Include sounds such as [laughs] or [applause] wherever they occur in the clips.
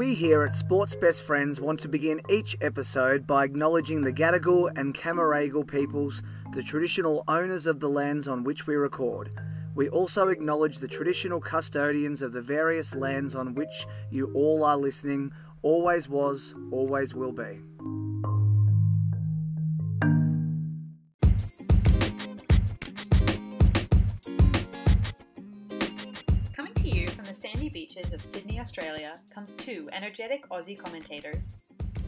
We here at Sports Best Friends want to begin each episode by acknowledging the Gadigal and Cammeraygal peoples, the traditional owners of the lands on which we record. We also acknowledge the traditional custodians of the various lands on which you all are listening, always was, always will be. Australia, comes two energetic Aussie commentators.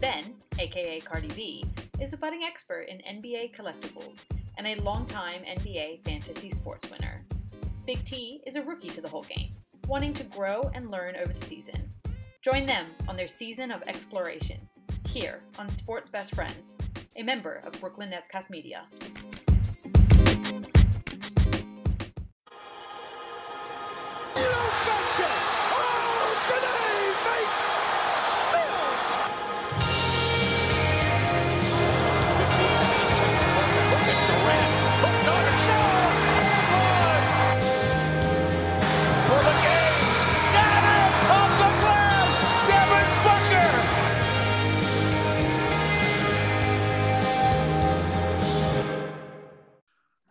Ben, aka Cardi B, is a budding expert in NBA collectibles and a longtime NBA fantasy sports winner. Big T is a rookie to the whole game, wanting to grow and learn over the season. Join them on their season of exploration here on Sports Best Friends, a member of Brooklyn Netscast Media.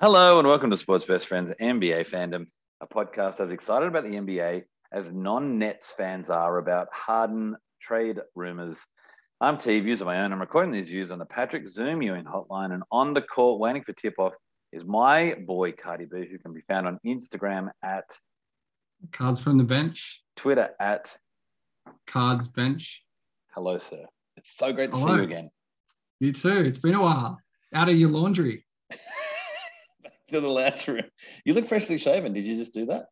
Hello and welcome to Sports Best Friends NBA Fandom, a podcast as excited about the NBA as non-Nets fans are about Harden trade rumors. I'm T, views of my own. I'm recording these views on the Patrick Zoom Ewing hotline, and on the court, waiting for tip-off, is my boy Cardi B, who can be found on Instagram at Cards from the bench. Twitter at Cards bench. Hello, sir. It's so great to see you again. You too. It's been a while. Out of your laundry. To the lounge room. You look freshly shaven. Did you just do that?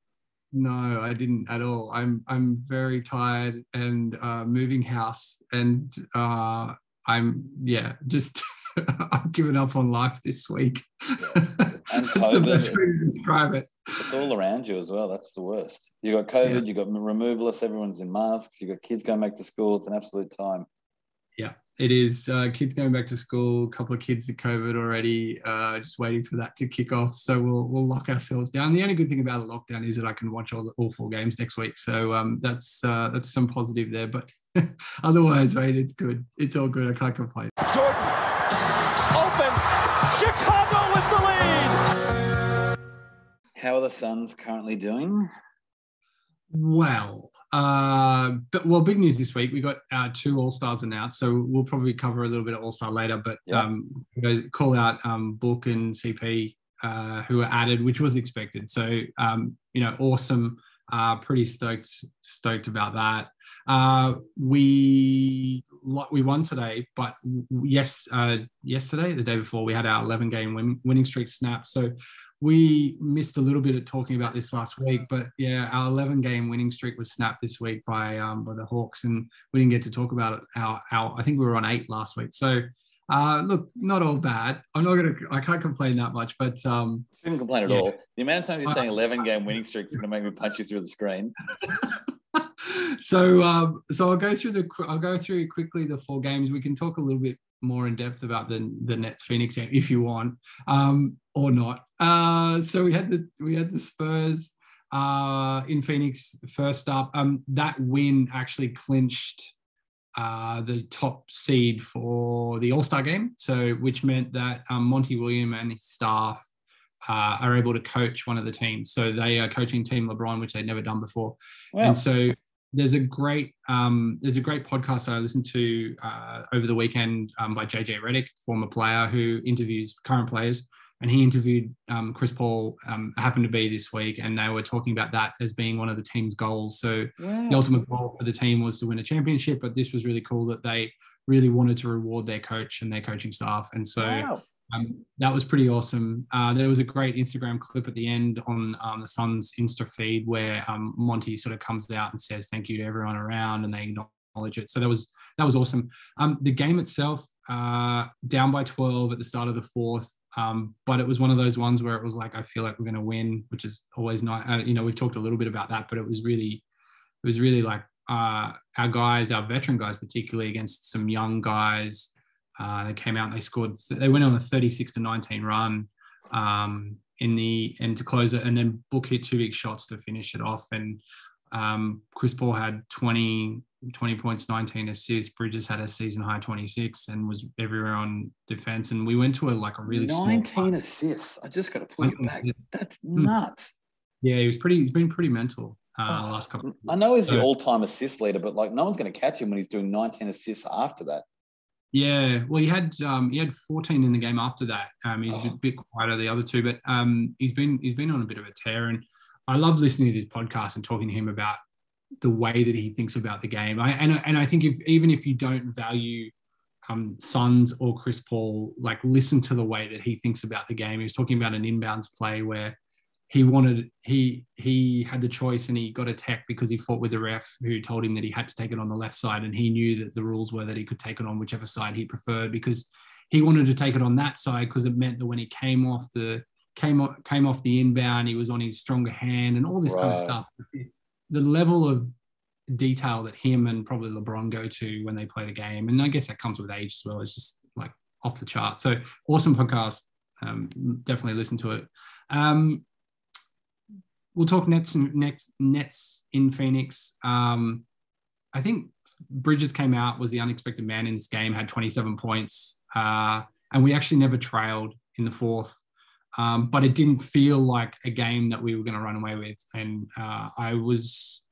No, I didn't at all. I'm I'm very tired and uh, moving house, and uh, I'm yeah, just [laughs] I've given up on life this week. [laughs] [laughs] That's the best way to describe it. It's all around you as well. That's the worst. You got COVID, you got removalists, everyone's in masks, you got kids going back to school. It's an absolute time. Yeah, it is. Uh, kids going back to school. A couple of kids at COVID already. Uh, just waiting for that to kick off. So we'll we'll lock ourselves down. The only good thing about a lockdown is that I can watch all the, all four games next week. So um, that's uh, that's some positive there. But [laughs] otherwise, right, it's good. It's all good. I can't complain. Jordan, open. Chicago with the lead. How are the Suns currently doing? Well, uh, but well, big news this week. We got uh, two All Stars announced, so we'll probably cover a little bit of All Star later. But Yeah. um, call out um, Book and CP uh, who were added, which was expected. So um, you know, awesome. Uh, pretty stoked stoked about that. Uh, we we won today, but yes, uh, yesterday, the day before, we had our 11 game win- winning streak snap. So we missed a little bit of talking about this last week, but yeah, our 11 game winning streak was snapped this week by um, by the Hawks, and we didn't get to talk about it. Our, our I think we were on eight last week. So uh, look, not all bad. I'm not gonna I can't complain that much, but um, Didn't complain at Yeah. all. The amount of times you're saying 11 game winning streak is going to make me punch you through the screen. [laughs] so um, so I'll go through the I'll go through quickly the four games. We can talk a little bit more in depth about the the Nets Phoenix game if you want, um, or not. Uh, so we had the we had the Spurs uh, in Phoenix first up. Um, that win actually clinched uh, the top seed for the All Star game. So which meant that um, Monty William and his staff. Uh, are able to coach one of the teams. So they are coaching Team LeBron, which they'd never done before. Wow. And so there's a great um, there's a great podcast that I listened to uh, over the weekend um, by JJ Redick, former player who interviews current players, and he interviewed um, Chris Paul. Um, happened to be this week, and they were talking about that as being one of the team's goals. So the ultimate goal for the team was to win a championship, but this was really cool that they really wanted to reward their coach and their coaching staff, and so. Wow. Um, that was pretty awesome. Uh, there was a great Instagram clip at the end on um, the Suns Insta feed where um, Monty sort of comes out and says thank you to everyone around, and they acknowledge it. So that was that was awesome. Um, the game itself, uh, down by 12 at the start of the fourth, um, but it was one of those ones where it was like I feel like we're going to win, which is always nice. Uh, you know, we've talked a little bit about that, but it was really, it was really like uh, our guys, our veteran guys, particularly against some young guys. Uh, they came out and they scored. They went on a 36 to 19 run um, in the end to close it, and then Book hit two big shots to finish it off. And um, Chris Paul had 20, 20 points, 19 assists. Bridges had a season high 26 and was everywhere on defense. And we went to a like a really 19 small assists. I just got to put it back. assists. That's Hmm. nuts. Yeah, he was pretty. He's been pretty mental uh, Oh, last couple. Of I know he's the all-time assist leader, but like no one's going to catch him when he's doing 19 assists after that. Yeah, well, he had um, he had 14 in the game after that. Um, he's a Oh. bit, bit quieter the other two, but um, he's been he's been on a bit of a tear, and I love listening to this podcast and talking to him about the way that he thinks about the game. I and I- and I think if even if you don't value um, Suns or Chris Paul, like listen to the way that he thinks about the game. He was talking about an inbounds play where he wanted he he had the choice and he got attacked because he fought with the ref who told him that he had to take it on the left side. And he knew that the rules were that he could take it on whichever side he preferred because he wanted to take it on that side because it meant that when he came off the came off, came off the inbound he was on his stronger hand and all this kind of stuff. The level of detail that him and probably LeBron go to when they play the game and I guess that comes with age as well it's just like off the chart. So awesome podcast. Um, definitely listen to it. Um, we'll talk Nets next Nets in Phoenix. Um, I think Bridges came out was the unexpected man in this game, had 27 points, uh, and we actually never trailed in the fourth. Um, but it didn't feel like a game that we were going to run away with, and uh, I was,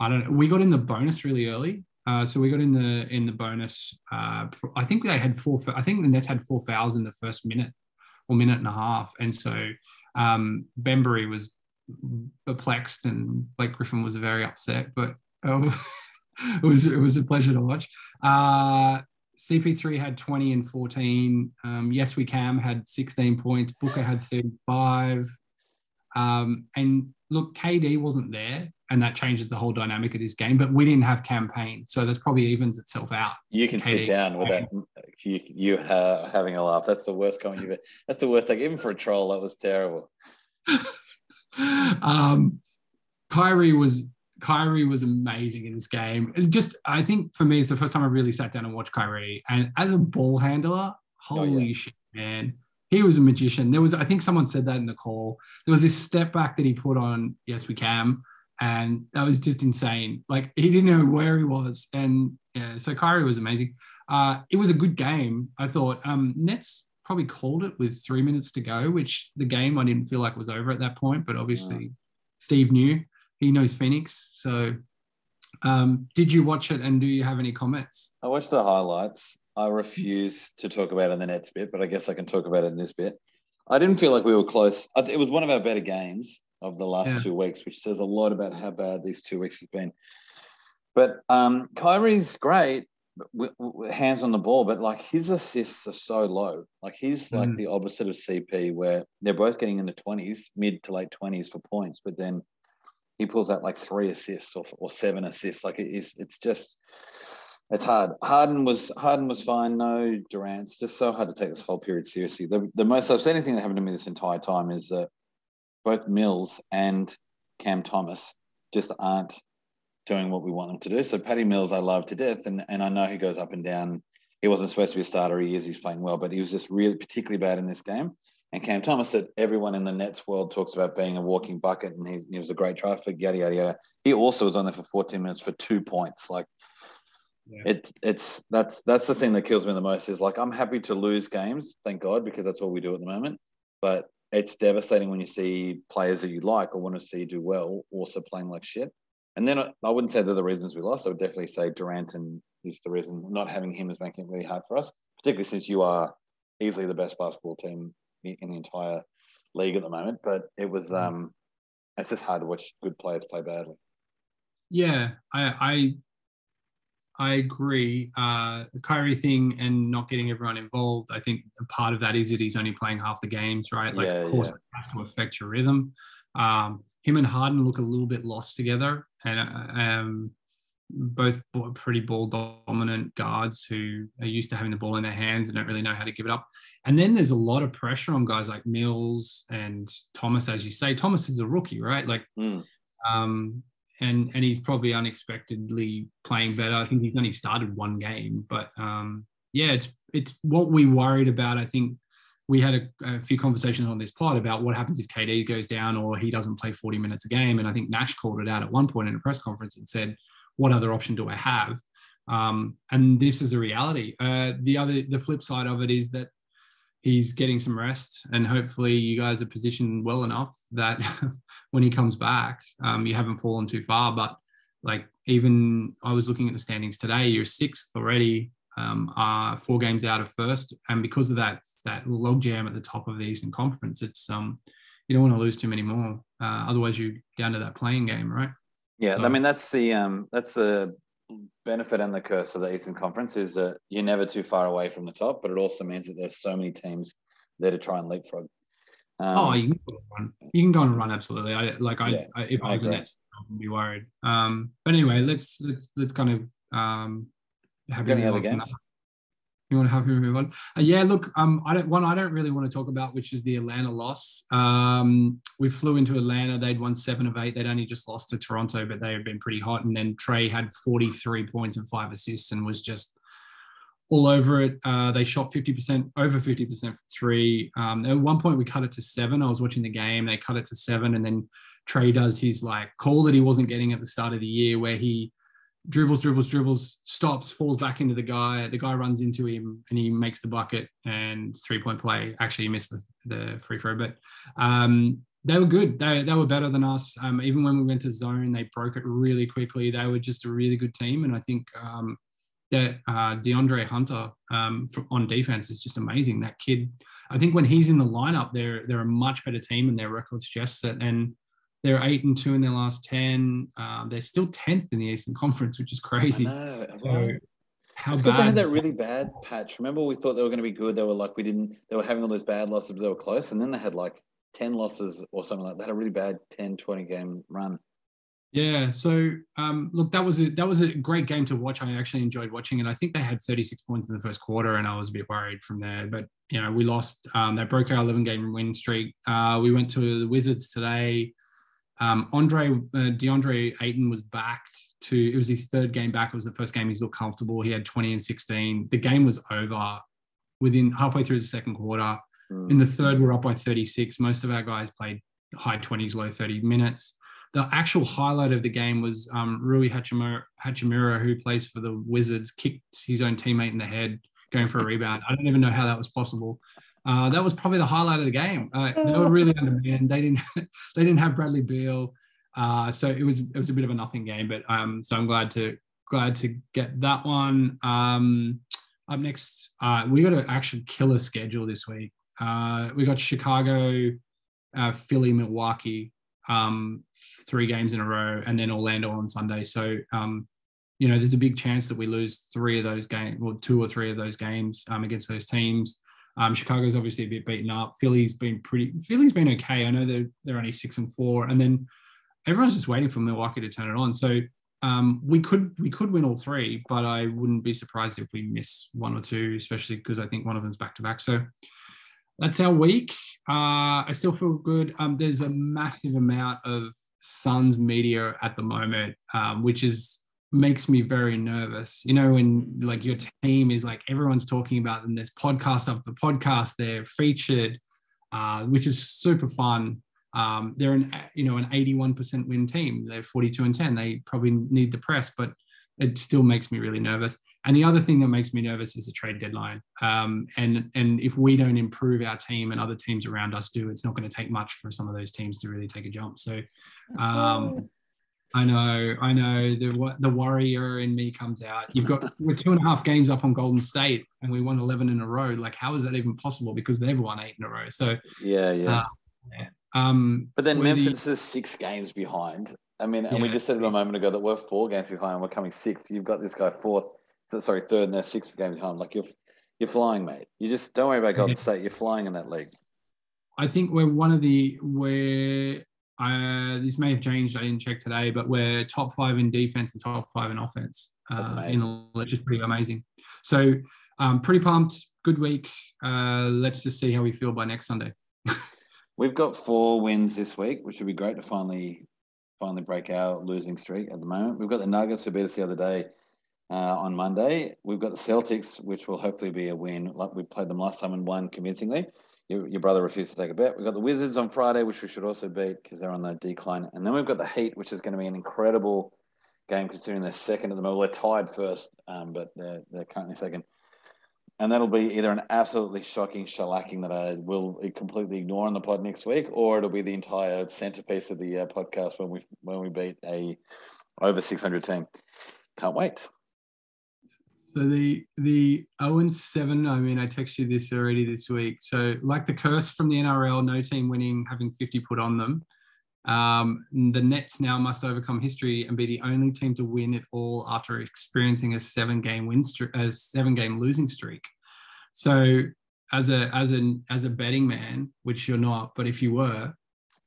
I don't know, we got in the bonus really early. Uh, so we got in the in the bonus. Uh, I think they had four. I think the Nets had four fouls in the first minute or minute and a half, and so um, Bembry was perplexed and Blake Griffin was very upset, but oh, [laughs] it was it was a pleasure to watch. Uh, CP3 had 20 and 14. Um, yes, we Cam had 16 points. Booker had 35. Um, and look, KD wasn't there, and that changes the whole dynamic of this game. But we didn't have Cam Payne, so that's probably evens itself out. You can sit down with that. You, you uh, having a laugh. That's the worst comment you've. That's the worst. Like even for a troll, that was terrible. [laughs] [laughs] um, Kyrie was Kyrie was amazing in this game. It just I think for me, it's the first time I really sat down and watched Kyrie. And as a ball handler, holy yeah. shit, man. He was a magician. There was, I think someone said that in the call. There was this step back that he put on Yes We Can. And that was just insane. Like he didn't know where he was. And yeah, so Kyrie was amazing. Uh, it was a good game. I thought um, Nets probably called it with three minutes to go, which the game I didn't feel like was over at that point. But obviously, Steve knew he knows Phoenix. So, um, did you watch it and do you have any comments? I watched the highlights. I refuse to talk about it in the Nets bit, but I guess I can talk about it in this bit. I didn't feel like we were close. It was one of our better games of the last Yeah. two weeks, which says a lot about how bad these two weeks have been. But um, Kyrie's great, w- w- hands on the ball, but like his assists are so low. Like he's like Mm. the opposite of CP, where they're both getting in the twenties, mid to late twenties for points, but then he pulls out like three assists or, or seven assists. Like it is, it's just, it's hard. Harden was Harden was fine. No Durant. It's just so hard to take this whole period seriously. The, the most upsetting thing that happened to me this entire time is that both Mills and Cam Thomas just aren't doing what we want them to do. So Patty Mills, I love to death, and and I know he goes up and down. He wasn't supposed to be a starter. He is. He's playing well, but he was just really particularly bad in this game. And Cam Thomas, that everyone in the Nets world talks about being a walking bucket, and he, he was a great draft pick, yada yada yada. He also was on there for 14 minutes for two points. Like Yeah. it's it's that's that's the thing that kills me the most is like I'm happy to lose games, thank God, because that's all we do at the moment. But it's devastating when you see players that you like or want to see do well also playing like shit. And then I I wouldn't say they're the reasons we lost. I would definitely say Durant and is the reason. Not having him is making it really hard for us, particularly since you are easily the best basketball team in the entire league at the moment. But it was um, it's just hard to watch good players play badly. Yeah, I I, I agree. Uh, the Kyrie thing and not getting everyone involved. I think a part of that is that he's only playing half the games, right? Like, Yeah, of course, yeah. it has to affect your rhythm. Um, him and Harden look a little bit lost together, and uh, um, both pretty ball dominant guards who are used to having the ball in their hands and don't really know how to give it up. And then there's a lot of pressure on guys like Mills and Thomas, as you say. Thomas is a rookie, right? Like Mm. um, and and he's probably unexpectedly playing better. I think he's only started one game, but um, yeah, it's it's what we worried about. I think we had a, a few conversations on this pod about what happens if KD goes down or he doesn't play 40 minutes a game, and I think Nash called it out at one point in a press conference and said what other option do I have? Um, and this is a reality. Uh, the other, the flip side of it is that he's getting some rest, and hopefully you guys are positioned well enough that [laughs] when he comes back, um, you haven't fallen too far. But like even I was looking at the standings today, you're sixth already, um, are four games out of first, and because of that that logjam at the top of the Eastern Conference, it's um you don't want to lose too many more. Uh, otherwise, you down to that playing game, right? Yeah, so, I mean that's the um that's the benefit and the curse of the Eastern Conference is that you're never too far away from the top, but it also means that there's so many teams there to try and leapfrog. Um, oh, you can, run. you can go on a run absolutely. I like I, yeah, I if I, I was the Nets, I wouldn't be worried. Um, but anyway, let's let's let's kind of um have any other games. You want to have me move on? Uh, yeah, look, um, I don't one I don't really want to talk about, which is the Atlanta loss. Um, we flew into Atlanta; they'd won seven of eight. They'd only just lost to Toronto, but they had been pretty hot. And then Trae had forty three points and five assists, and was just all over it. Uh, they shot 50%, over 50% for three. Um, at one point, we cut it to seven. I was watching the game. They cut it to seven. And then Trae does his like call that he wasn't getting at the start of the year, where he dribbles, dribbles, dribbles, stops, falls back into the guy. The guy runs into him and he makes the bucket and three point play. Actually, he missed the, the free throw, but um, they were good. They, they were better than us. Um, even when we went to zone, they broke it really quickly. They were just a really good team. And I think um, that uh, DeAndre Hunter um, on defense is just amazing. That kid, I think when he's in the lineup, they're, they're a much better team and their record suggests it. And they're eight and two in their last ten. Um, they're still tenth in the Eastern Conference, which is crazy. I know. So, how it's because they had that really bad patch. Remember, we thought they were going to be good. They were like, we didn't. They were having all those bad losses, but they were close. And then they had like ten losses or something like that. A really bad 10, 20 game run. Yeah. So um, look, that was a that was a great game to watch. I actually enjoyed watching it. I think they had 36 points in the first quarter, and I was a bit worried from there. But you know, we lost. Um, they broke our 11 game win streak. Uh, we went to the Wizards today. Um, Andre uh, DeAndre Ayton was back to it was his third game back. It was the first game he's looked comfortable. He had 20 and 16. The game was over within halfway through the second quarter. Mm. In the third, we're up by 36. Most of our guys played high 20s, low 30 minutes. The actual highlight of the game was um, Rui Hachimura, Hachimura, who plays for the Wizards, kicked his own teammate in the head going for a rebound. I don't even know how that was possible. Uh, that was probably the highlight of the game. Uh, they were really undermanned. They didn't [laughs] they didn't have Bradley Beal, uh, so it was it was a bit of a nothing game. But um, so I'm glad to glad to get that one. Um, up next, uh, we got an actual killer schedule this week. Uh, we got Chicago, uh, Philly, Milwaukee, um, three games in a row, and then Orlando on Sunday. So um, you know, there's a big chance that we lose three of those games, or two or three of those games um, against those teams. Um, Chicago's obviously a bit beaten up. Philly's been pretty. Philly's been okay. I know they're they're only six and four, and then everyone's just waiting for Milwaukee to turn it on. So um, we could we could win all three, but I wouldn't be surprised if we miss one or two, especially because I think one of them's back to back. So that's our week. Uh, I still feel good. Um, there's a massive amount of Suns media at the moment, um, which is makes me very nervous. You know, when like your team is like everyone's talking about them, there's podcast after podcast, they're featured, uh, which is super fun. Um, they're an you know an 81% win team. They're 42 and 10. They probably need the press, but it still makes me really nervous. And the other thing that makes me nervous is the trade deadline. Um, and and if we don't improve our team and other teams around us do, it's not going to take much for some of those teams to really take a jump. So um, I know, I know. The the warrior in me comes out. You've got we're two and a half games up on Golden State, and we won eleven in a row. Like, how is that even possible? Because they've won eight in a row. So yeah, yeah. Uh, yeah. Um, but then Memphis the, is six games behind. I mean, and yeah. we just said it a moment ago that we're four games behind. and We're coming sixth. You've got this guy fourth. So, sorry, third, and they're six games behind. Like you're you're flying, mate. You just don't worry about Golden yeah. State. You're flying in that league. I think we're one of the we're uh, this may have changed. I didn't check today, but we're top five in defense and top five in offense. Uh, in which is pretty amazing. So, um, pretty pumped. Good week. Uh, let's just see how we feel by next Sunday. [laughs] We've got four wins this week, which would be great to finally finally break our losing streak at the moment. We've got the Nuggets who beat us the other day uh, on Monday. We've got the Celtics, which will hopefully be a win. Like we played them last time and won convincingly your, your brother refused to take a bet. We've got the Wizards on Friday, which we should also beat because they're on the decline. And then we've got the Heat, which is going to be an incredible game considering they're second at the moment. They're tied first, um, but they're, they're currently second. And that'll be either an absolutely shocking shellacking that I will completely ignore on the pod next week, or it'll be the entire centerpiece of the uh, podcast when we when we beat a over 600 team. Can't wait. So the the 0 and 7, I mean, I texted you this already this week. So like the curse from the NRL, no team winning, having 50 put on them. Um, the Nets now must overcome history and be the only team to win it all after experiencing a seven game win streak, a seven game losing streak. So as a as a as a betting man, which you're not, but if you were,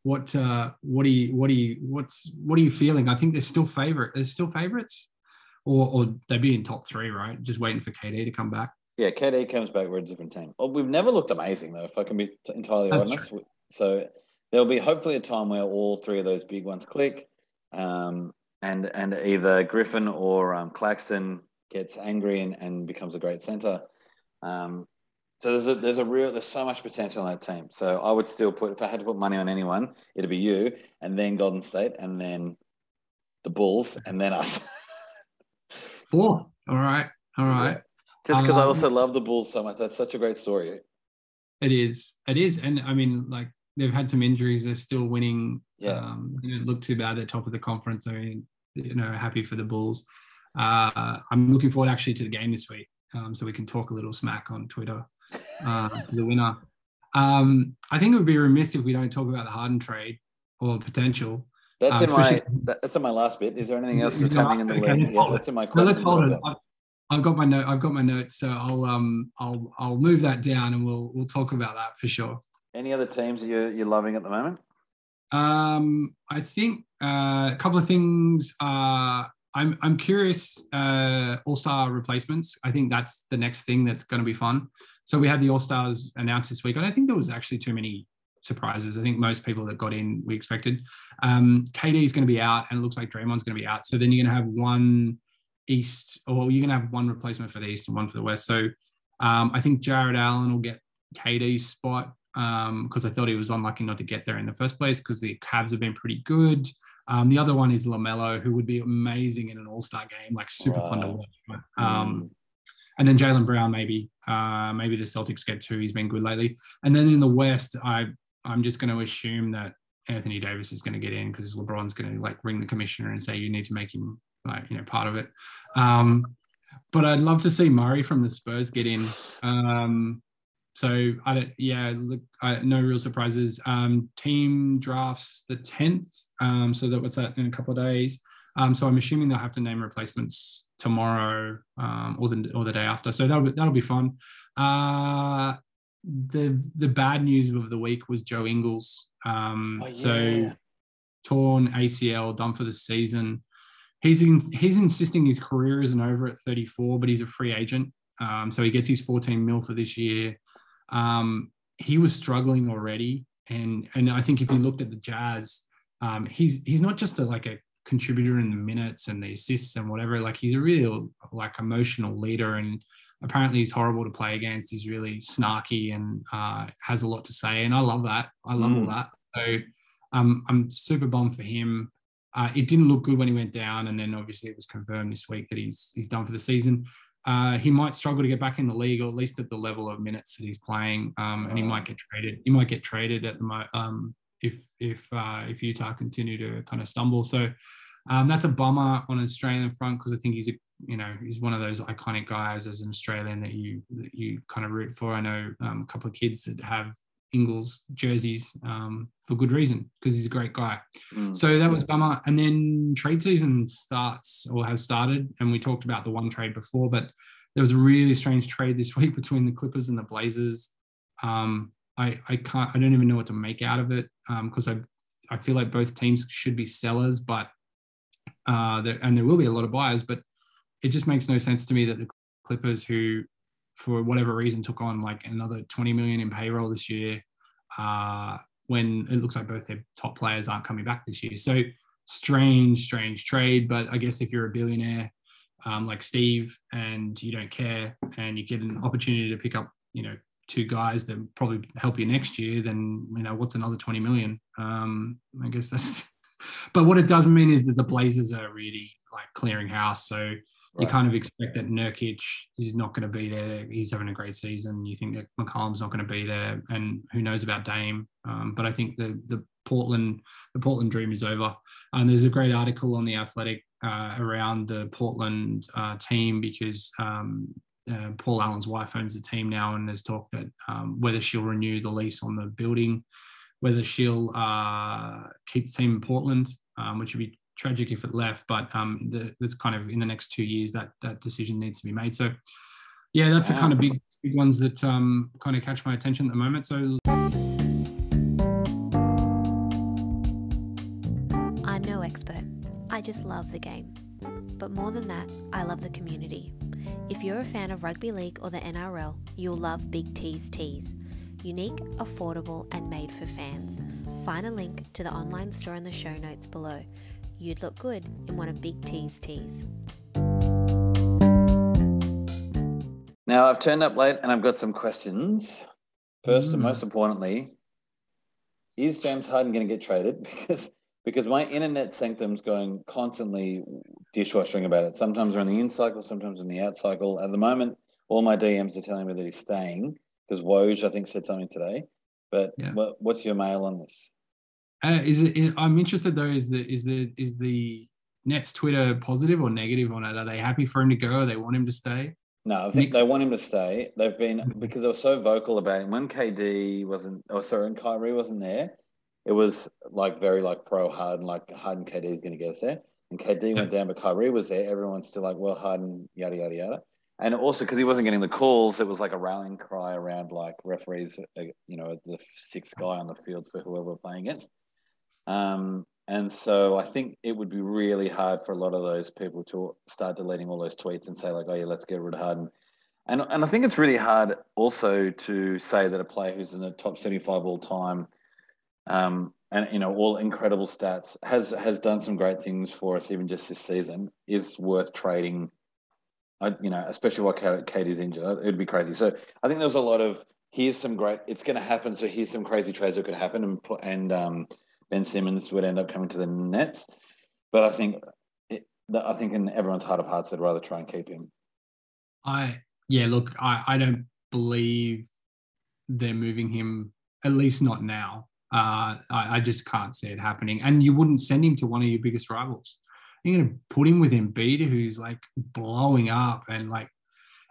what uh, what are you what are you what's what are you feeling? I think there's still favorite. There's still favorites, or or they'd be in top three, right? Just waiting for KD to come back. Yeah, KD comes back. We're a different team. Well, we've never looked amazing though, if I can be entirely That's honest. So there'll be hopefully a time where all three of those big ones click, um, and and either Griffin or um, Claxton gets angry and, and becomes a great center. Um, so there's a there's a real there's so much potential in that team. So I would still put if I had to put money on anyone, it'd be you, and then Golden State, and then the Bulls, and then us. [laughs] Four. All right. All right. Just because I Um, also love the Bulls so much. That's such a great story. It is. It is. And I mean, like they've had some injuries. They're still winning. Yeah. Um, they don't look too bad at the top of the conference. I mean, you know, happy for the Bulls. Uh, I'm looking forward actually to the game this week, um, so we can talk a little smack on Twitter. Uh, the winner. [laughs] Um, I think it would be remiss if we don't talk about the Harden trade or potential. That's Uh, in my that's in my last bit. Is there anything else that's happening in the okay, league? Yeah, that's in my No, question. let's hold it. I've, I've got my note. I've got my notes, so I'll um I'll I'll move that down and we'll we'll talk about that for sure. Any other teams that you're, you're loving at the moment? Um, I think uh, a couple of things. Uh, I'm I'm curious. Uh, All Star replacements. I think that's the next thing that's going to be fun. So we had the All Stars announced this week. I don't think there was actually too many surprises. I think most people that got in we expected. Um, KD is going to be out, and it looks like Draymond's going to be out. So then you're going to have one East, or you're going to have one replacement for the East and one for the West. So um, I think Jarrett Allen will get KD's spot because I thought he was unlucky not to get there in the first place because the Cavs have been pretty good. Um, the other one is Lamelo, who would be amazing in an All Star game, like super fun to watch. Um, and then Jaylen Brown, maybe, uh, maybe the Celtics get two. He's been good lately. And then in the West, I I'm just going to assume that Anthony Davis is going to get in because LeBron's going to like ring the commissioner and say you need to make him like you know part of it. Um, but I'd love to see Murray from the Spurs get in. Um, so I don't, yeah, look, I, no real surprises. Um, team drafts the tenth. Um, so that what's that in a couple of days. Um, so I'm assuming they'll have to name replacements tomorrow um, or the or the day after. So that'll be, that'll be fun. Uh, the the bad news of the week was Joe Ingles. Um, Oh, So torn ACL, done for the season. He's in, he's insisting his career isn't over at 34, but he's a free agent. Um, so he gets his 14 mil for this year. Um, he was struggling already, and and I think if you looked at the Jazz, um, he's he's not just a, like a contributor in the minutes and the assists and whatever. Like he's a real like emotional leader, and apparently he's horrible to play against. He's really snarky and uh, has a lot to say, and I love that. I love all Mm. that. So um, I'm super bummed for him. Uh, it didn't look good when he went down, and then obviously it was confirmed this week that he's he's done for the season. Uh, he might struggle to get back in the league, or at least at the level of minutes that he's playing, um, and he might get traded. He might get traded at the mo- um, if if uh, if Utah continue to kind of stumble. So um, that's a bummer on an Australian front because I think he's a you know he's one of those iconic guys as an Australian that you that you kind of root for. I know um, a couple of kids that have Ingles jerseys um, for good reason because he's a great guy. Mm. So that was bummer. And then trade season starts or has started, and we talked about the one trade before, but there was a really strange trade this [laughs] week between the Clippers and the Blazers. Um, I I can't I don't even know what to make out of it because I I feel like both teams should be sellers, but uh, there, and there will be a lot of buyers, but it just makes no sense to me that the Clippers, who for whatever reason took on like another 20 million in payroll this year, uh, when it looks like both their top players aren't coming back this year. So strange, strange trade. But I guess if you're a billionaire um, like Steve and you don't care and you get an opportunity to pick up, you know, two guys that probably help you next year, then you know what's another 20 million? Um, I guess that's but what it does mean is that the Blazers are really like clearing house. So you kind of expect that Nurkic is not going to be there. He's having a great season. You think that McCollum's not going to be there, and who knows about Dame? Um, but I think the the Portland the Portland dream is over. And there's a great article on the Athletic uh, around the Portland uh, team because um, uh, Paul Allen's wife owns the team now, and there's talk that um, whether she'll renew the lease on the building, whether she'll uh, keep the team in Portland, um, which would be tragic if it left. But um, the, there's kind of in the next two years that that decision needs to be made. So yeah, that's the kind of big big ones that um, kind of catch my attention at the moment. So I'm no expert. I just love the game. But more than that, I love the community. If you're a fan of rugby league or the NRL, you'll love Big T's Tees. Unique, affordable, and made for fans. Find a link to the online store in the show notes below. You'd look good in one of Big T's tees. Now I've turned up late and I've got some questions. First and Mm. most importantly, is James Harden going to get traded? [laughs] Because because my internet sanctum's going constantly dishwashing about it. Sometimes we're in the in cycle, sometimes in the out cycle. At the moment, all my DMs are telling me that he's staying because Woj, I think, said something today. But Yeah. what, what's your mail on this? uh, is it? Is, I'm interested though. Is the is the is the Nets Twitter positive or negative on it? Are they happy for him to go? Or they want him to stay? No, I think they want him to stay. They've been because they were so vocal about him when KD wasn't. Oh, sorry, when Kyrie wasn't there, it was like very like pro Harden, like Harden KD is going to get us there. And KD went down, but Kyrie was there. Everyone's still like, well, Harden, yada yada yada. And also because he wasn't getting the calls, it was like a rallying cry around like referees, uh, you know, the sixth guy on the field for whoever we're playing against. Um, and so I think it would be really hard for a lot of those people to start deleting all those tweets and say like, "Oh yeah, let's get rid of Harden." And and I think it's really hard also to say that a player who's in the top seventy-five all time, um, and you know all incredible stats has has done some great things for us even just this season is worth trading. I, you know, especially while Kate, Katie's injured, it'd be crazy. So I think there was a lot of here's some great. It's going to happen. So here's some crazy trades that could happen, and and um, Ben Simmons would end up coming to the Nets. But I think, it, I think in everyone's heart of hearts, they'd rather try and keep him. I yeah, look, I, I don't believe they're moving him, at least not now. Uh, I, I just can't see it happening. And you wouldn't send him to one of your biggest rivals. You're going to put him with Embiid, who's like blowing up, and like,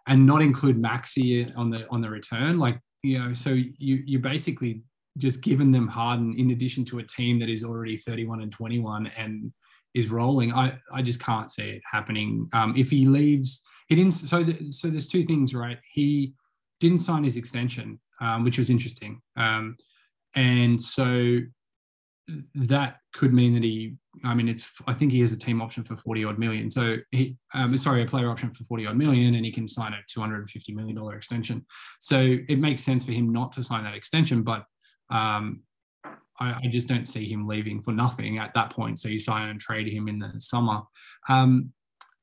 and not include Maxey on the on the return. Like, you know, so you you basically just given them Harden in addition to a team that is already 31 and 21 and is rolling. I I just can't see it happening. Um, if he leaves he didn't so th- so there's two things right he didn't sign his extension um, which was interesting um, and so that could mean that he i mean it's i think he has a team option for 40 odd million so he um, sorry a player option for 40 odd million and he can sign a 250 million dollar extension so it makes sense for him not to sign that extension but um, I, I just don't see him leaving for nothing at that point so you sign and trade him in the summer um,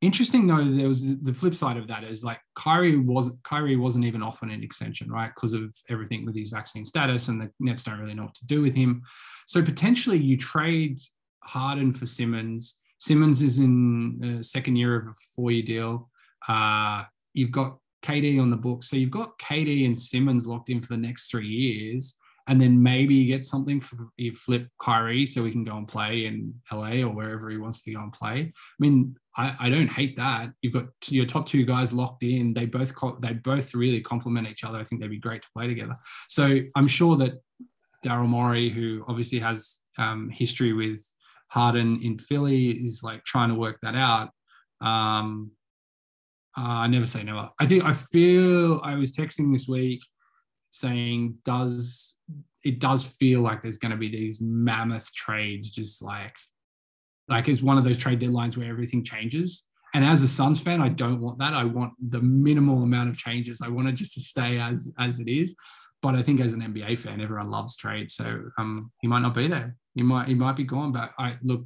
Interesting though, there was the flip side of that is like Kyrie was Kyrie wasn't even offered an extension, right? Because of everything with his vaccine status, and the Nets don't really know what to do with him. So potentially you trade Harden for Simmons. Simmons is in the second year of a four-year deal. Uh, you've got KD on the book, so you've got KD and Simmons locked in for the next three years, and then maybe you get something for you flip Kyrie so he can go and play in LA or wherever he wants to go and play. I mean, I, I don't hate that. You've got your top two guys locked in. They both they both really complement each other. I think they'd be great to play together. So I'm sure that Daryl Morey, who obviously has um, history with Harden in Philly, is like trying to work that out. Um, uh, I never say never. I think I feel I was texting this week saying does it does feel like there's going to be these mammoth trades just like like it's one of those trade deadlines where everything changes. And as a suns fan i don't want that. I want the minimal amount of changes. I want it just to stay as as it is. But i think as an nba fan everyone loves trade so um he might not be there he might he might be gone but i look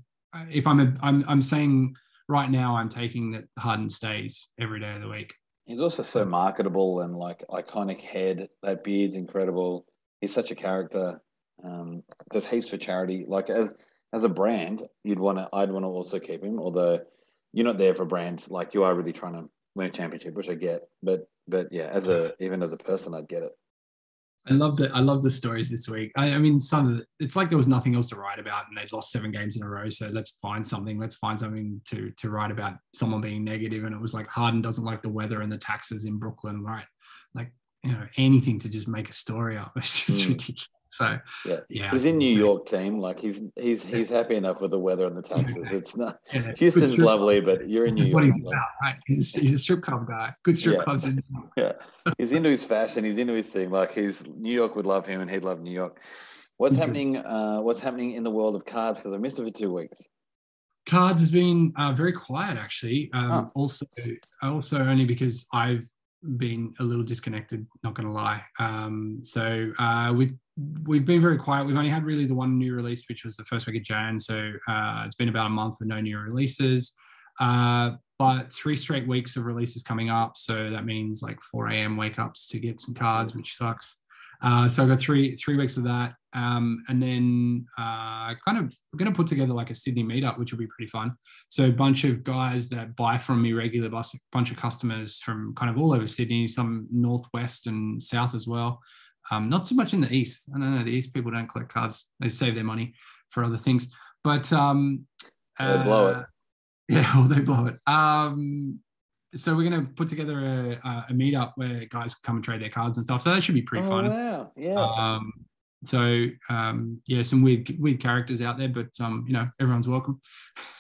if i'm a, i'm i'm saying right now i'm taking that harden stays every day of the week He's also so marketable and like iconic head. That beard's incredible. He's such a character. Um, does heaps for charity. Like as as a brand, you'd want to. I'd want to also keep him, although you're not there for brands. Like you are really trying to win a championship, which I get. But but yeah, as a even as a person, I'd get it. I love the I love the stories this week. I, I mean, some of the, it's like there was nothing else to write about, and they'd lost seven games in a row. So let's find something. Let's find something to to write about someone being negative. And it was like Harden doesn't like the weather and the taxes in Brooklyn, right? Like you know anything to just make a story up. [laughs] It's just Mm. ridiculous. So Yeah, yeah, he's in New York team. Like he's he's he's happy enough with the weather and the taxes. [laughs] It's not yeah, Houston's strip lovely, but you're in New club. What York. he's like- about, right? He's a, he's a strip club guy. Good strip Yeah. clubs. In, New [laughs] York. Yeah, he's into his fashion. He's into his team. Like he's New York would love him, and he'd love New York. What's Mhm. happening? Uh, what's happening in the world of cards? Because I missed it for two weeks. Cards has been uh, very quiet actually. Um, Oh. Also, also only because I've been a little disconnected. Not going to lie. Um, so uh, we've we've been very quiet. We've only had really the one new release, which was the first week of Jan. So uh, it's been about a month with no new releases. Uh, but three straight weeks of releases coming up. So that means like 4 a.m. wake ups to get some cards, which sucks. Uh, so I've got three three weeks of that, um, and then uh, kind of we're going to put together like a Sydney meetup, which will be pretty fun. So a bunch of guys that buy from me regular, bus, bunch of customers from kind of all over Sydney, some northwest and south as well. Um, not so much in the east. I don't know. The east people don't collect cards; they save their money for other things. But um, They blow it. uh, [laughs] Yeah, well, they blow it. Um, so we're going to put together a, a a meetup where guys come and trade their cards and stuff. So that should be pretty oh fun. wow! Yeah. Um, so um, yeah, some weird weird characters out there, but um, you know everyone's welcome.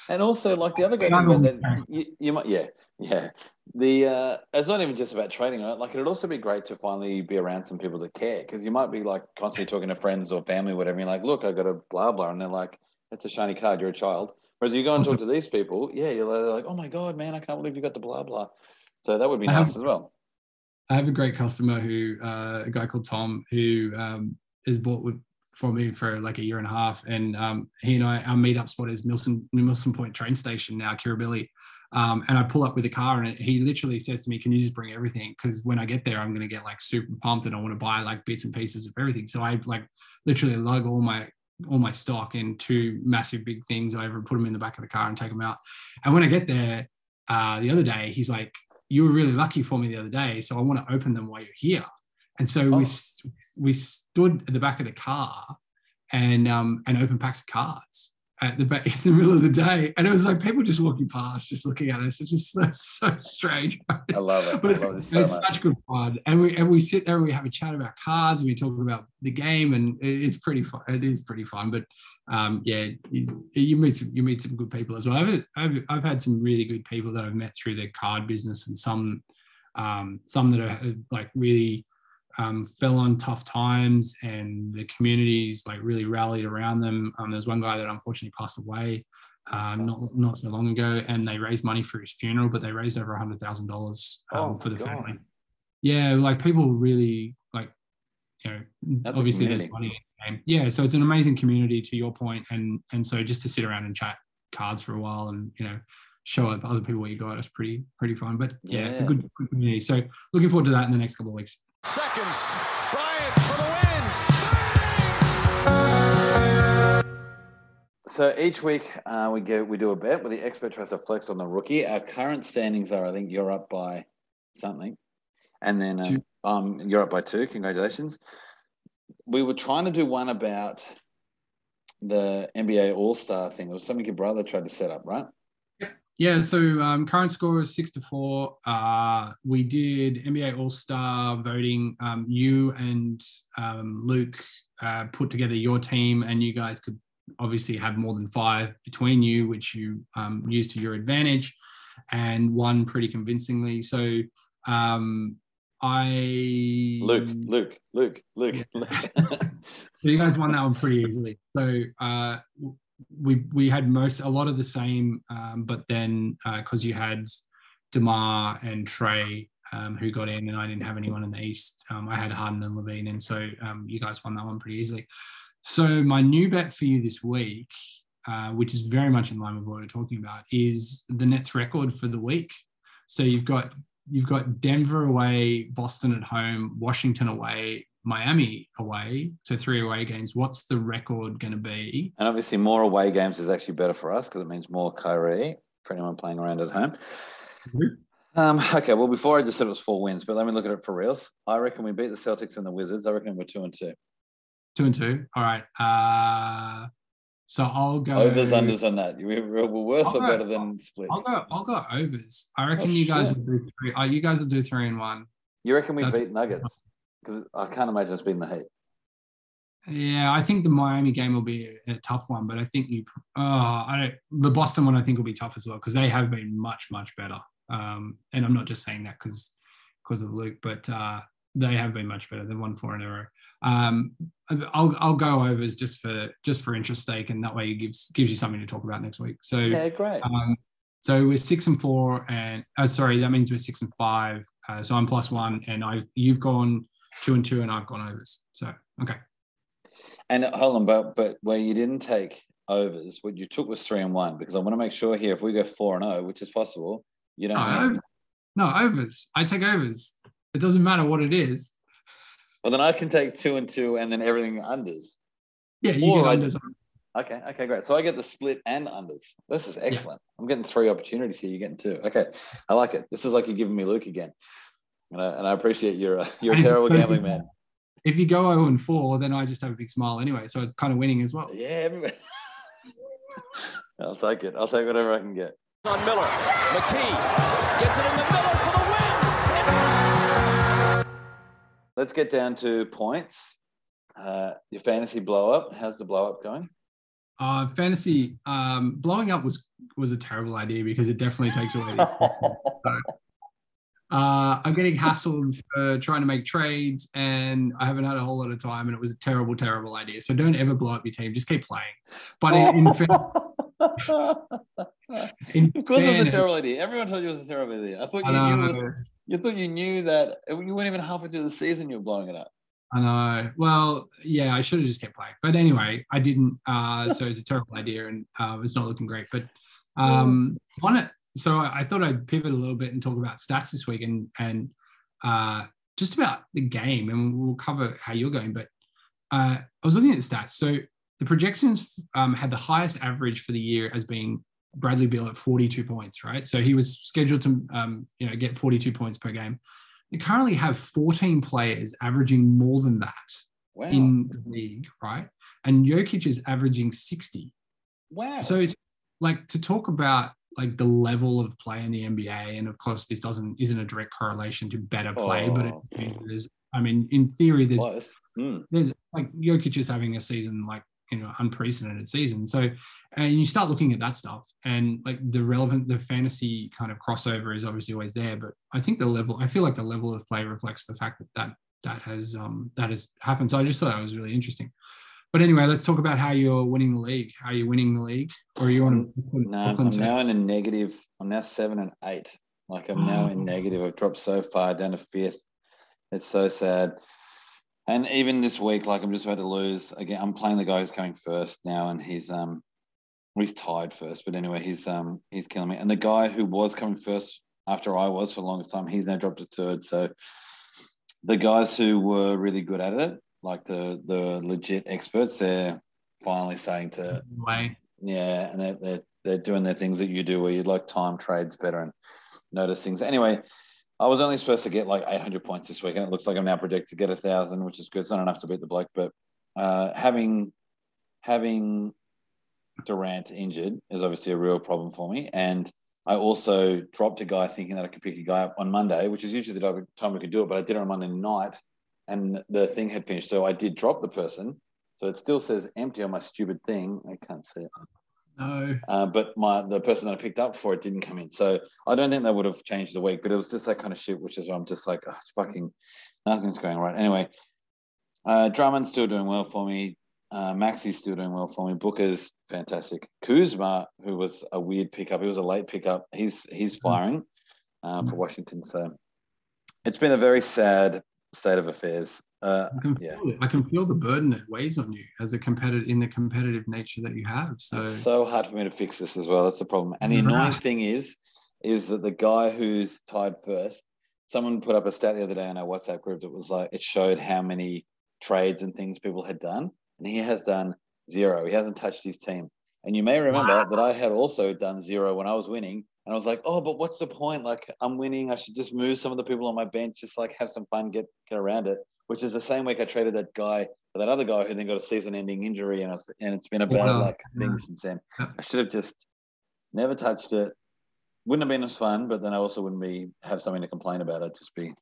And also, like the other great thing about that, you, you might, yeah, yeah. The uh, it's not even just about trading. Right? Like it'd also be great to finally be around some people that care, because you might be like constantly talking to friends or family, or whatever. And you're like, look, I got a blah blah, and they're like, it's a shiny card. You're a child. Whereas you go and talk to these people, yeah, you're like, oh my god, man, I can't believe you got the blah blah. So that would be I have- nice as well. I have a great customer who, uh, a guy called Tom, who um, has bought with for me for like a year and a half, and um, he and I, our meetup spot is Milson Milson Point train station now, Kirribilli. Um, and I pull up with a car, and he literally says to me, "Can you just bring everything? Because when I get there, I'm going to get like super pumped, and I want to buy like bits and pieces of everything." So I like literally lug all my all my stock in two massive big things over and put them in the back of the car and take them out. And when I get there, uh, the other day, he's like, "You were really lucky for me the other day, so I want to open them while you're here." And so Oh. we we stood at the back of the car and um and opened packs of cards at the back [laughs] in the middle of the day, and it was like people just walking past, just looking at us. It's just [laughs] so so strange. I love it. But I it's, love this so it's much. such good fun, and we and we sit there and we have a chat about cards, and we talk about the game, and it's pretty fun. It is pretty fun, but um, yeah, you meet some you meet some good people as well. I've, I've I've had some really good people that I've met through the card business, and some um, some that are like really um, fell on tough times, and the communities like really rallied around them. Um, there's one guy that unfortunately passed away uh, not not so long ago, and they raised money for his funeral, but they raised over hundred thousand dollars Oh um, for the God. family. Yeah, like people really like, you know, That's obviously there's money in the game. Yeah, so it's an amazing community to your point, and and so just to sit around and chat cards for a while, and you know, show other people what you got is pretty pretty fun. But yeah, it's a good, good community. So looking forward to that in the next couple of weeks. Seconds. Bryant for the win. So each week uh, we go we do a bet where the expert tries to flex on the rookie. Our current standings are I think you're up by something, and then uh, um you're up by two. Congratulations. We were trying to do one about the NBA All Star thing. It was something your brother tried to set up, right? Yeah, so um, current score is six to four. Uh, we did NBA All Star voting. Um, you and um, Luke uh, put together your team, and you guys could obviously have more than five between you, which you um, used to your advantage, and won pretty convincingly. So um, I Luke, Luke, Luke, Luke. [laughs] So you guys won that one pretty easily. So uh, we we had most a lot of the same, um, but then because you had Demar and Trae um, who got in, and I didn't have anyone in the East, um, I had Harden and LaVine, and so um, you guys won that one pretty easily. So my new bet for you this week, uh, which is very much in line with what we're talking about, is the Nets record for the week. So you've got you've got Denver away, Boston at home, Washington away, Miami away, so three away games. What's the record going to be? And obviously, more away games is actually better for us because it means more Kyrie for anyone playing around at home. Mm-hmm. Um, okay, well, before I just said it was four wins, but let me look at it for reals. I reckon we beat the Celtics and the Wizards. I reckon we're two and two. Two and two. All right. Uh, so I'll go overs unders on that. We're, we're worse I'll or go- better than split. I'll go. I'll go overs. I reckon Oh, you guys shit. will do three. Uh, you guys will do three and one. You reckon we That's- beat Nuggets? Because I can't imagine us beating the Heat. Yeah, I think the Miami game will be a, a tough one, but I think you. Oh, I don't. The Boston one I think will be tough as well because they have been much much better. Um, and I'm not just saying that because because of Luke, but uh, they have been much better. They've won four in a row. Um, I'll I'll go overs just for just for interest sake, and that way it gives gives you something to talk about next week. So Yeah, great. um, so we're six and four, and oh, sorry, that means we're six and five. Uh, so I'm plus one, and I've you've gone two and two, and I've gone overs. So okay. And uh, hold on, but but where you didn't take overs, what you took was three and one. Because I want to make sure here, if we go four and zero, which is possible, you don't. No, over, no, overs. I take overs. It doesn't matter what it is. Well, then I can take two and two, and then everything unders. Yeah, you Or get I- unders. Okay, okay, great. So I get the split and unders. This is excellent. I'm getting three opportunities here. You're getting two. Okay, I like it. This is like you're giving me Luke again, and I, and I appreciate you're you're a terrible gambling man. If you go 0 and 4, then I just have a big smile anyway. So it's kind of winning as well. Yeah. [laughs] I'll take it. I'll take whatever I can get. on Miller. McKee gets it in the middle for the win. Let's get down to points. Uh, your fantasy blow up. How's the blow up going? Uh, fantasy um, blowing up was was a terrible idea because it definitely takes away. [laughs] [laughs] uh, I'm getting hassled for trying to make trades, and I haven't had a whole lot of time, and it was a terrible, terrible idea. So don't ever blow up your team. Just keep playing. But in, in, [laughs] in of course, it was a terrible idea. Everyone told you it was a terrible idea. I thought you I knew. Was, you thought you knew that you weren't even halfway through the season. You were blowing it up. I know. Well, yeah, I should have just kept playing. But anyway, I didn't. Uh, so it's a terrible idea, and uh, it's not looking great. But um, on it, so I, I thought I'd pivot a little bit and talk about stats this week, and and uh, just about the game, and we'll cover how you're going. But uh, I was looking at the stats. So the projections um, had the highest average for the year as being Bradley Beal at 42 points, right? So he was scheduled to, um, you know, get 42 points per game. They currently have 14 players averaging more than that Wow. in the league, right? And Jokic is averaging 60. wow. So, like to talk about like the level of play in the NBA, and of course, this doesn't isn't a direct correlation to better play, but it, Oh. there's, I mean, in theory, there's. Hmm. there's like Jokic is having a season like you know unprecedented season. So and you start looking at that stuff and like the relevant the fantasy kind of crossover is obviously always there. But I think the level I feel like the level of play reflects the fact that that that has um that has happened. So I just thought it was really interesting. But anyway, let's talk about how you're winning the league. How you're winning the league, or are you on No, I'm now in a negative. I'm now seven and eight. Like I'm now in [gasps] negative. I've dropped so far down to fifth. It's so sad. And even this week, like I'm just about to lose again. I'm playing the guy who's coming first now, and he's um, well, he's tied first. But anyway, he's um, he's killing me. And the guy who was coming first after I was for the longest time, he's now dropped to third. So the guys who were really good at it, like the the legit experts, they're finally saying to way. yeah, and they're, they're, they're doing their things that you do where you like time trades better and notice things. Anyway, I was only supposed to get like 800 points this week, and it looks like I'm now predicted to get a thousand, which is good. It's not enough to beat the bloke, but uh, having having Durant injured is obviously a real problem for me. And I also dropped a guy thinking that I could pick a guy up on Monday, which is usually the time we could do it, but I did it on Monday night, and the thing had finished. So I did drop the person. So it still says empty on my stupid thing. I can't see it. No. Uh, but my the person that I picked up for it didn't come in. So I don't think that would have changed the week, but it was just that kind of shit, which is why I'm just like, oh, it's fucking nothing's going right. Anyway, uh, Drummond's still doing well for me. Uh, Maxey's still doing well for me. Booker's fantastic. Kuzma, who was a weird pickup, he was a late pickup. He's he's firing uh, for Washington. So it's been a very sad state of affairs. Uh, I can, Yeah. feel it. I can feel the burden it weighs on you as a competitor in the competitive nature that you have. So It's so hard for me to fix this as well. That's the problem. And the annoying thing is, is that the guy who's tied first, someone put up a stat the other day in our WhatsApp group that was like, it showed how many trades and things people had done, and he has done zero. He hasn't touched his team. And you may remember Wow. that I had also done zero when I was winning. And I was like, oh, but what's the point? Like, I'm winning. I should just move some of the people on my bench, just like have some fun, get get around it. Which is the same week I traded that guy for that other guy who then got a season-ending injury, and it's, and it's been a bad Wow. like thing Yeah. since then. I should have just never touched it. Wouldn't have been as fun, but then I also wouldn't be have something to complain about. I'd just be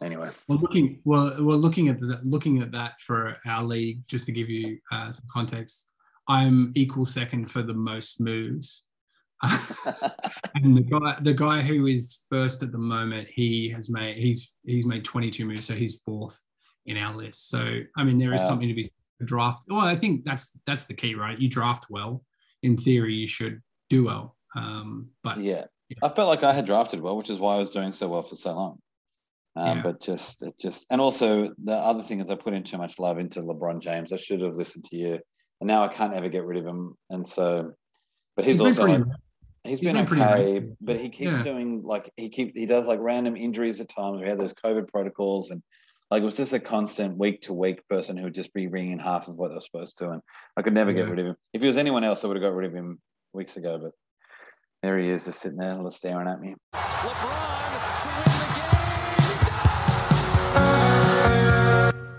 anyway. Well, looking well, well, looking at that, looking at that for our league, just to give you uh, some context, I'm equal second for the most moves, [laughs] and the guy, the guy who is first at the moment, he has made he's he's made 22 moves, so he's fourth in our list. So I mean, there is Wow. something to be draft. Well, I think that's that's the key, right? You draft well. In theory, you should do well. Um, but yeah. Yeah. I felt like I had drafted well, which is why I was doing so well for so long. Um, Yeah. But just, it just, and also the other thing is I put in too much love into LeBron James. I should have listened to you, and now I can't ever get rid of him. And so, but he's, been also like, he's he's been, been okay, but he keeps Yeah. doing like he keep he does like random injuries at times. We had those COVID protocols, and like it was just a constant week to week person who would just be ringing half of what they're supposed to, and I could never get rid of him. If he was anyone else, I would have got rid of him weeks ago, but. There he is, just sitting there, just staring at me. LeBron to win the game.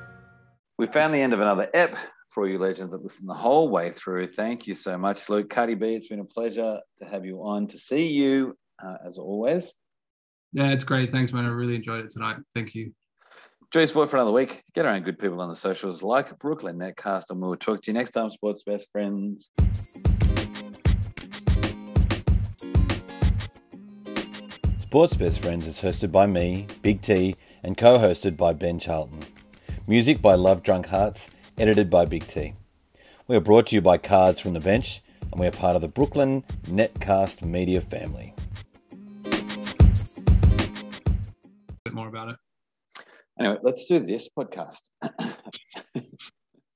We found the end of another ep for all you legends that listen the whole way through. Thank you so much, Luke. Cardi B, it's been a pleasure to have you on, to see you uh, as always. yeah, it's great. Thanks, man. I really enjoyed it tonight. Thank you. Joey Sport for another week. Get around good people on the socials like Brooklyn Netcast, and we'll talk to you next time, sports best friends. Sports Best Friends is hosted by me, Big T, and co hosted by Ben Charlton. Music by Love Drunk Hearts, edited by Big T. We are brought to you by Cards from the Bench, and we are part of the Brooklyn Netcast media family. A bit more about it. Anyway, let's do this podcast. [laughs]